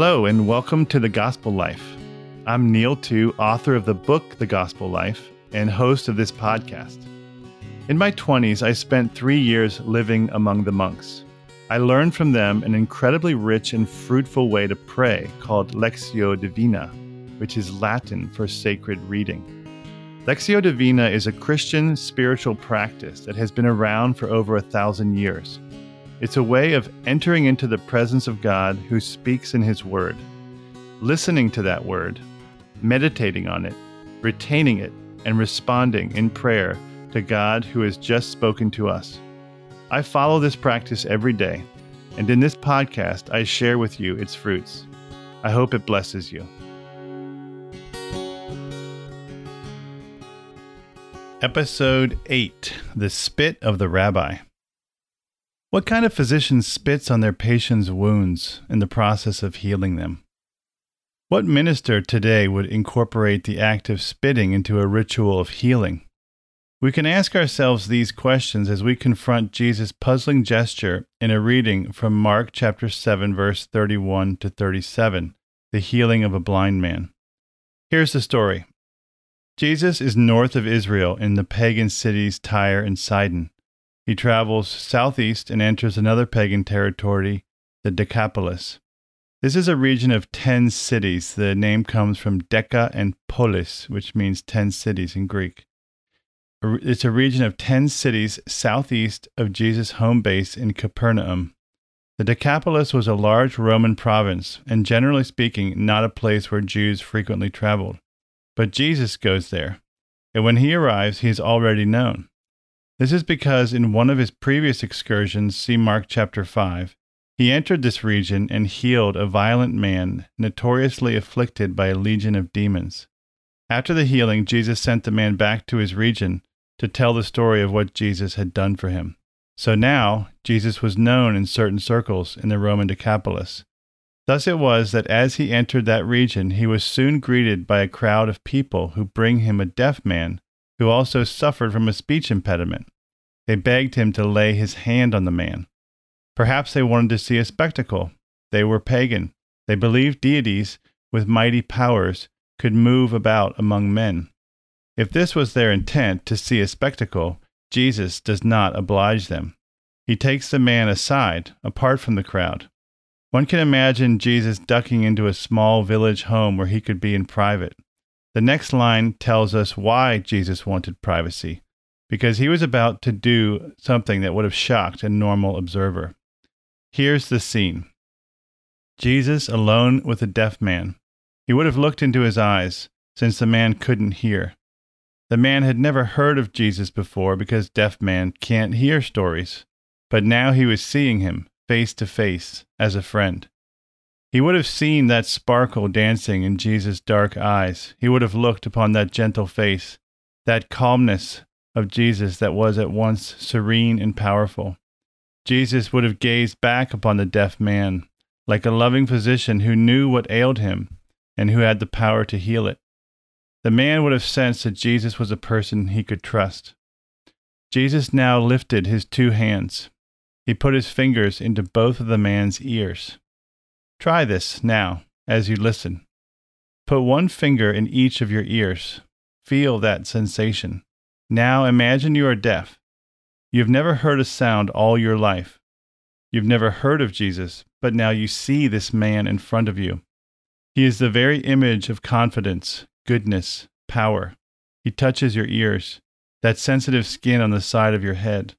Hello, and welcome to The Gospel Life. I'm Neil Tu, author of the book The Gospel Life and host of this podcast. In my 20s, I spent three years living among the monks. I learned from them an incredibly rich and fruitful way to pray called Lectio Divina, which is Latin for sacred reading. Lectio Divina is a Christian spiritual practice that has been around for over a thousand years. It's a way of entering into the presence of God who speaks in His Word, listening to that Word, meditating on it, retaining it, and responding in prayer to God who has just spoken to us. I follow this practice every day, and in this podcast, I share with you its fruits. I hope it blesses you. Episode 8 The Spit of the Rabbi. What kind of physician spits on their patient's wounds in the process of healing them? What minister today would incorporate the act of spitting into a ritual of healing? We can ask ourselves these questions as we confront Jesus' puzzling gesture in a reading from Mark chapter 7 verse 31 to 37, the healing of a blind man. Here's the story. Jesus is north of Israel in the pagan cities Tyre and Sidon. He travels southeast and enters another pagan territory, the Decapolis. This is a region of 10 cities. The name comes from Deca and Polis, which means 10 cities in Greek. It's a region of 10 cities southeast of Jesus' home base in Capernaum. The Decapolis was a large Roman province, and generally speaking, not a place where Jews frequently traveled. But Jesus goes there, and when he arrives, he is already known. This is because in one of his previous excursions, see Mark chapter 5, he entered this region and healed a violent man notoriously afflicted by a legion of demons. After the healing, Jesus sent the man back to his region to tell the story of what Jesus had done for him. So now, Jesus was known in certain circles in the Roman Decapolis. Thus it was that as he entered that region, he was soon greeted by a crowd of people who bring him a deaf man who also suffered from a speech impediment. They begged him to lay his hand on the man. Perhaps they wanted to see a spectacle. They were pagan. They believed deities with mighty powers could move about among men. If this was their intent to see a spectacle, Jesus does not oblige them. He takes the man aside, apart from the crowd. One can imagine Jesus ducking into a small village home where he could be in private. The next line tells us why Jesus wanted privacy because he was about to do something that would have shocked a normal observer. Here's the scene Jesus alone with a deaf man. He would have looked into his eyes, since the man couldn't hear. The man had never heard of Jesus before because deaf man can't hear stories, but now he was seeing him face to face as a friend. He would have seen that sparkle dancing in Jesus' dark eyes. He would have looked upon that gentle face, that calmness of Jesus that was at once serene and powerful. Jesus would have gazed back upon the deaf man like a loving physician who knew what ailed him and who had the power to heal it. The man would have sensed that Jesus was a person he could trust. Jesus now lifted his two hands. He put his fingers into both of the man's ears. Try this now as you listen. Put one finger in each of your ears. Feel that sensation. Now imagine you are deaf. You've never heard a sound all your life. You've never heard of Jesus, but now you see this man in front of you. He is the very image of confidence, goodness, power. He touches your ears, that sensitive skin on the side of your head.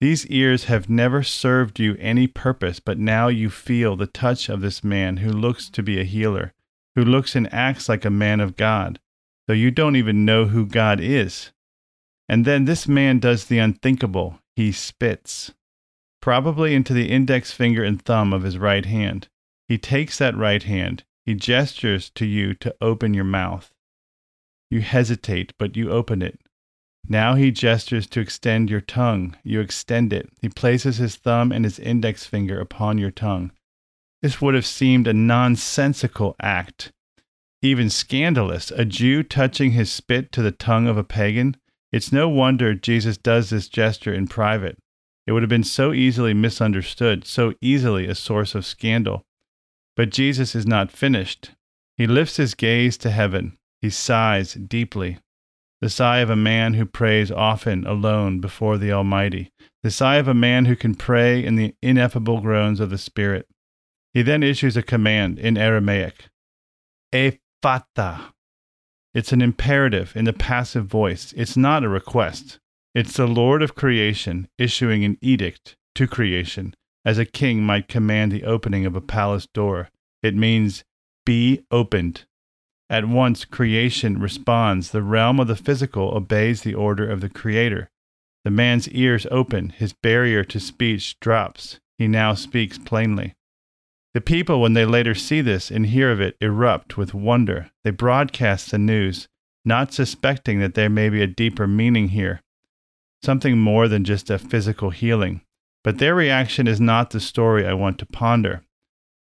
These ears have never served you any purpose, but now you feel the touch of this man who looks to be a healer, who looks and acts like a man of God, though you don't even know who God is. And then this man does the unthinkable. He spits, probably into the index finger and thumb of his right hand. He takes that right hand. He gestures to you to open your mouth. You hesitate, but you open it. Now he gestures to extend your tongue. You extend it. He places his thumb and his index finger upon your tongue. This would have seemed a nonsensical act, even scandalous. A Jew touching his spit to the tongue of a pagan. It's no wonder Jesus does this gesture in private. It would have been so easily misunderstood, so easily a source of scandal. But Jesus is not finished. He lifts his gaze to heaven. He sighs deeply. The sigh of a man who prays often alone before the Almighty. The sigh of a man who can pray in the ineffable groans of the Spirit. He then issues a command in Aramaic Ephata. It's an imperative in the passive voice. It's not a request. It's the Lord of creation issuing an edict to creation, as a king might command the opening of a palace door. It means, be opened. At once, creation responds. The realm of the physical obeys the order of the Creator. The man's ears open, his barrier to speech drops. He now speaks plainly. The people, when they later see this and hear of it, erupt with wonder. They broadcast the news, not suspecting that there may be a deeper meaning here something more than just a physical healing. But their reaction is not the story I want to ponder.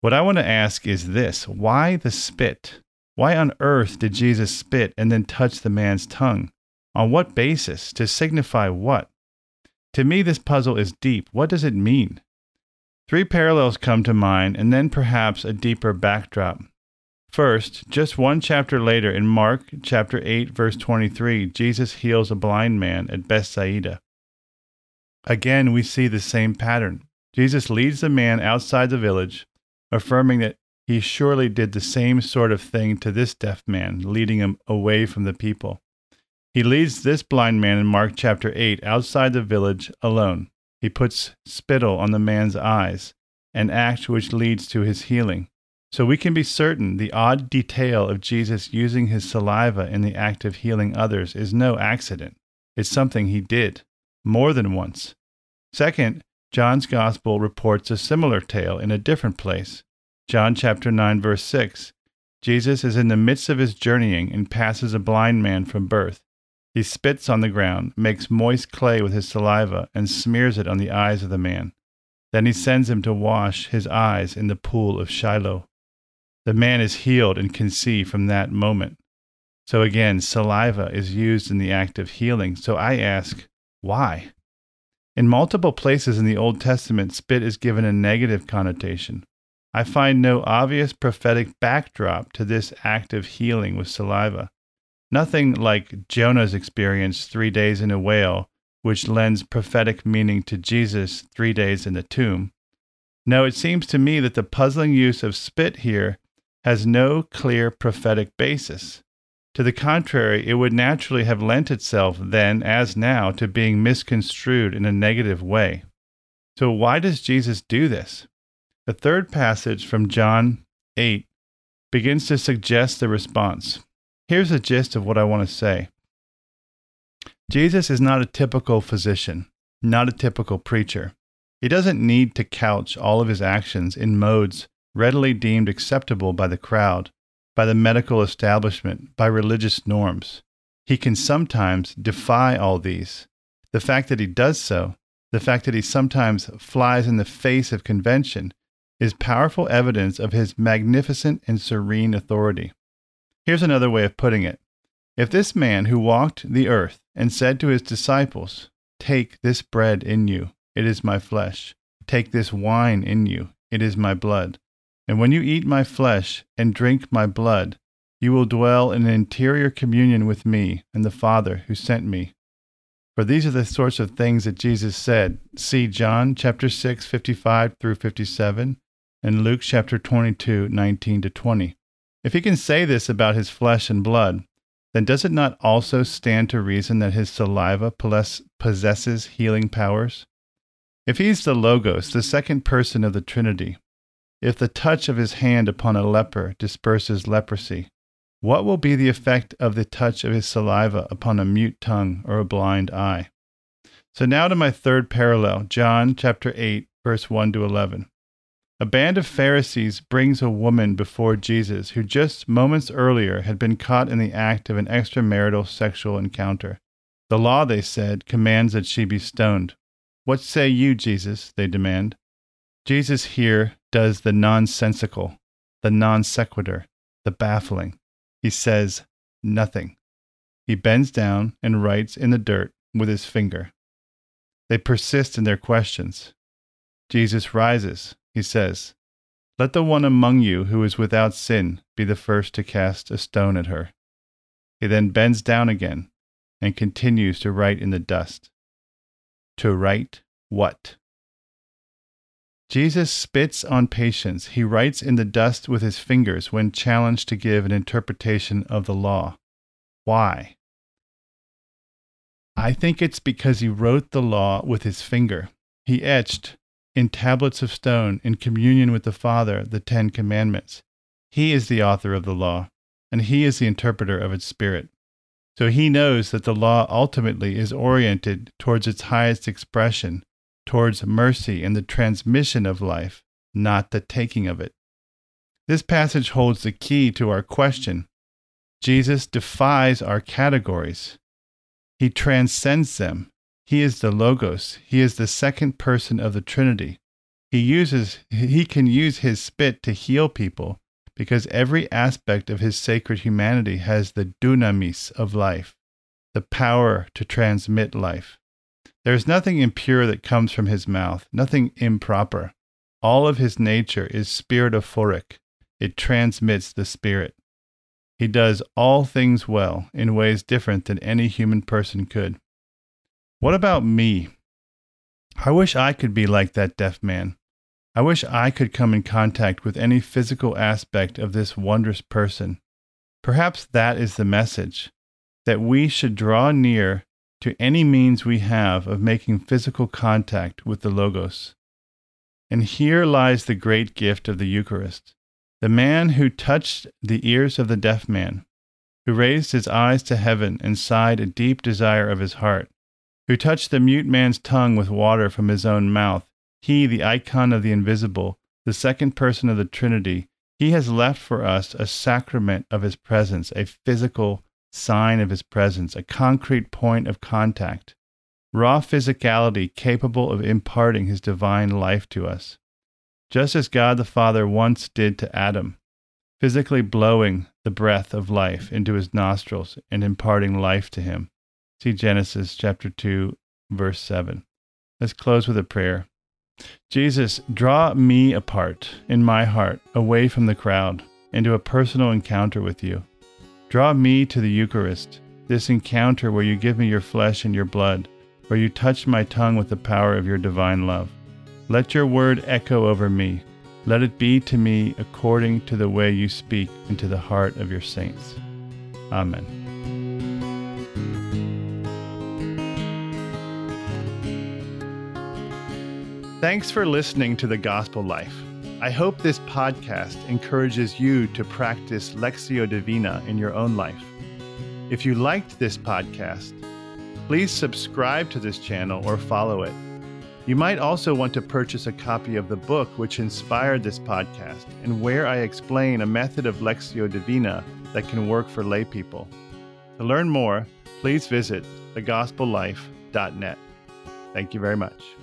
What I want to ask is this why the spit? Why on earth did Jesus spit and then touch the man's tongue? On what basis? To signify what? To me, this puzzle is deep. What does it mean? Three parallels come to mind, and then perhaps a deeper backdrop. First, just one chapter later in Mark chapter 8 verse 23, Jesus heals a blind man at Bethsaida. Again, we see the same pattern. Jesus leads the man outside the village, affirming that he surely did the same sort of thing to this deaf man, leading him away from the people. He leads this blind man in Mark chapter 8 outside the village alone. He puts spittle on the man's eyes, an act which leads to his healing. So we can be certain the odd detail of Jesus using his saliva in the act of healing others is no accident. It's something he did, more than once. Second, John's Gospel reports a similar tale in a different place. John chapter 9 verse 6. Jesus is in the midst of his journeying and passes a blind man from birth. He spits on the ground, makes moist clay with his saliva, and smears it on the eyes of the man. Then he sends him to wash his eyes in the pool of Shiloh. The man is healed and can see from that moment. So again, saliva is used in the act of healing. So I ask, why? In multiple places in the Old Testament, spit is given a negative connotation. I find no obvious prophetic backdrop to this act of healing with saliva. Nothing like Jonah's experience three days in a whale, which lends prophetic meaning to Jesus' three days in the tomb. No, it seems to me that the puzzling use of spit here has no clear prophetic basis. To the contrary, it would naturally have lent itself then, as now, to being misconstrued in a negative way. So, why does Jesus do this? The third passage from John 8 begins to suggest the response. Here's the gist of what I want to say Jesus is not a typical physician, not a typical preacher. He doesn't need to couch all of his actions in modes readily deemed acceptable by the crowd, by the medical establishment, by religious norms. He can sometimes defy all these. The fact that he does so, the fact that he sometimes flies in the face of convention, is powerful evidence of his magnificent and serene authority. Here's another way of putting it. If this man who walked the earth and said to his disciples, Take this bread in you, it is my flesh. Take this wine in you, it is my blood. And when you eat my flesh and drink my blood, you will dwell in an interior communion with me and the Father who sent me. For these are the sorts of things that Jesus said. See John chapter 6, 55 through 57, and Luke chapter 22, 19 to 20. If he can say this about his flesh and blood, then does it not also stand to reason that his saliva possesses healing powers? If he's the Logos, the second person of the Trinity, if the touch of his hand upon a leper disperses leprosy, what will be the effect of the touch of his saliva upon a mute tongue or a blind eye? So now to my third parallel, John chapter 8, verse 1 to 11. A band of Pharisees brings a woman before Jesus who just moments earlier had been caught in the act of an extramarital sexual encounter. The law, they said, commands that she be stoned. What say you, Jesus? they demand. Jesus here does the nonsensical, the non sequitur, the baffling. He says nothing. He bends down and writes in the dirt with his finger. They persist in their questions. Jesus rises. He says, Let the one among you who is without sin be the first to cast a stone at her. He then bends down again and continues to write in the dust. To write what? Jesus spits on patients. He writes in the dust with his fingers when challenged to give an interpretation of the law. Why? I think it's because he wrote the law with his finger. He etched in tablets of stone in communion with the Father the Ten Commandments. He is the author of the law, and he is the interpreter of its spirit. So he knows that the law ultimately is oriented towards its highest expression, towards mercy and the transmission of life, not the taking of it. This passage holds the key to our question. Jesus defies our categories. He transcends them. He is the Logos. He is the second person of the Trinity. He uses he can use his spit to heal people because every aspect of his sacred humanity has the dunamis of life, the power to transmit life. There is nothing impure that comes from his mouth, nothing improper. All of his nature is spiritophoric. It transmits the spirit. He does all things well in ways different than any human person could. What about me? I wish I could be like that deaf man. I wish I could come in contact with any physical aspect of this wondrous person. Perhaps that is the message that we should draw near to any means we have of making physical contact with the Logos. And here lies the great gift of the Eucharist. The man who touched the ears of the deaf man, who raised his eyes to heaven and sighed a deep desire of his heart, who touched the mute man's tongue with water from his own mouth, he, the icon of the invisible, the second person of the Trinity, he has left for us a sacrament of his presence, a physical sign of his presence, a concrete point of contact, raw physicality capable of imparting his divine life to us. Just as God the Father once did to Adam, physically blowing the breath of life into his nostrils and imparting life to him. See Genesis chapter 2, verse 7. Let's close with a prayer. Jesus, draw me apart in my heart, away from the crowd, into a personal encounter with you. Draw me to the Eucharist, this encounter where you give me your flesh and your blood, where you touch my tongue with the power of your divine love. Let your word echo over me. Let it be to me according to the way you speak into the heart of your saints. Amen. Thanks for listening to The Gospel Life. I hope this podcast encourages you to practice Lectio Divina in your own life. If you liked this podcast, please subscribe to this channel or follow it. You might also want to purchase a copy of the book which inspired this podcast and where I explain a method of Lectio Divina that can work for lay people. To learn more, please visit thegospellife.net. Thank you very much.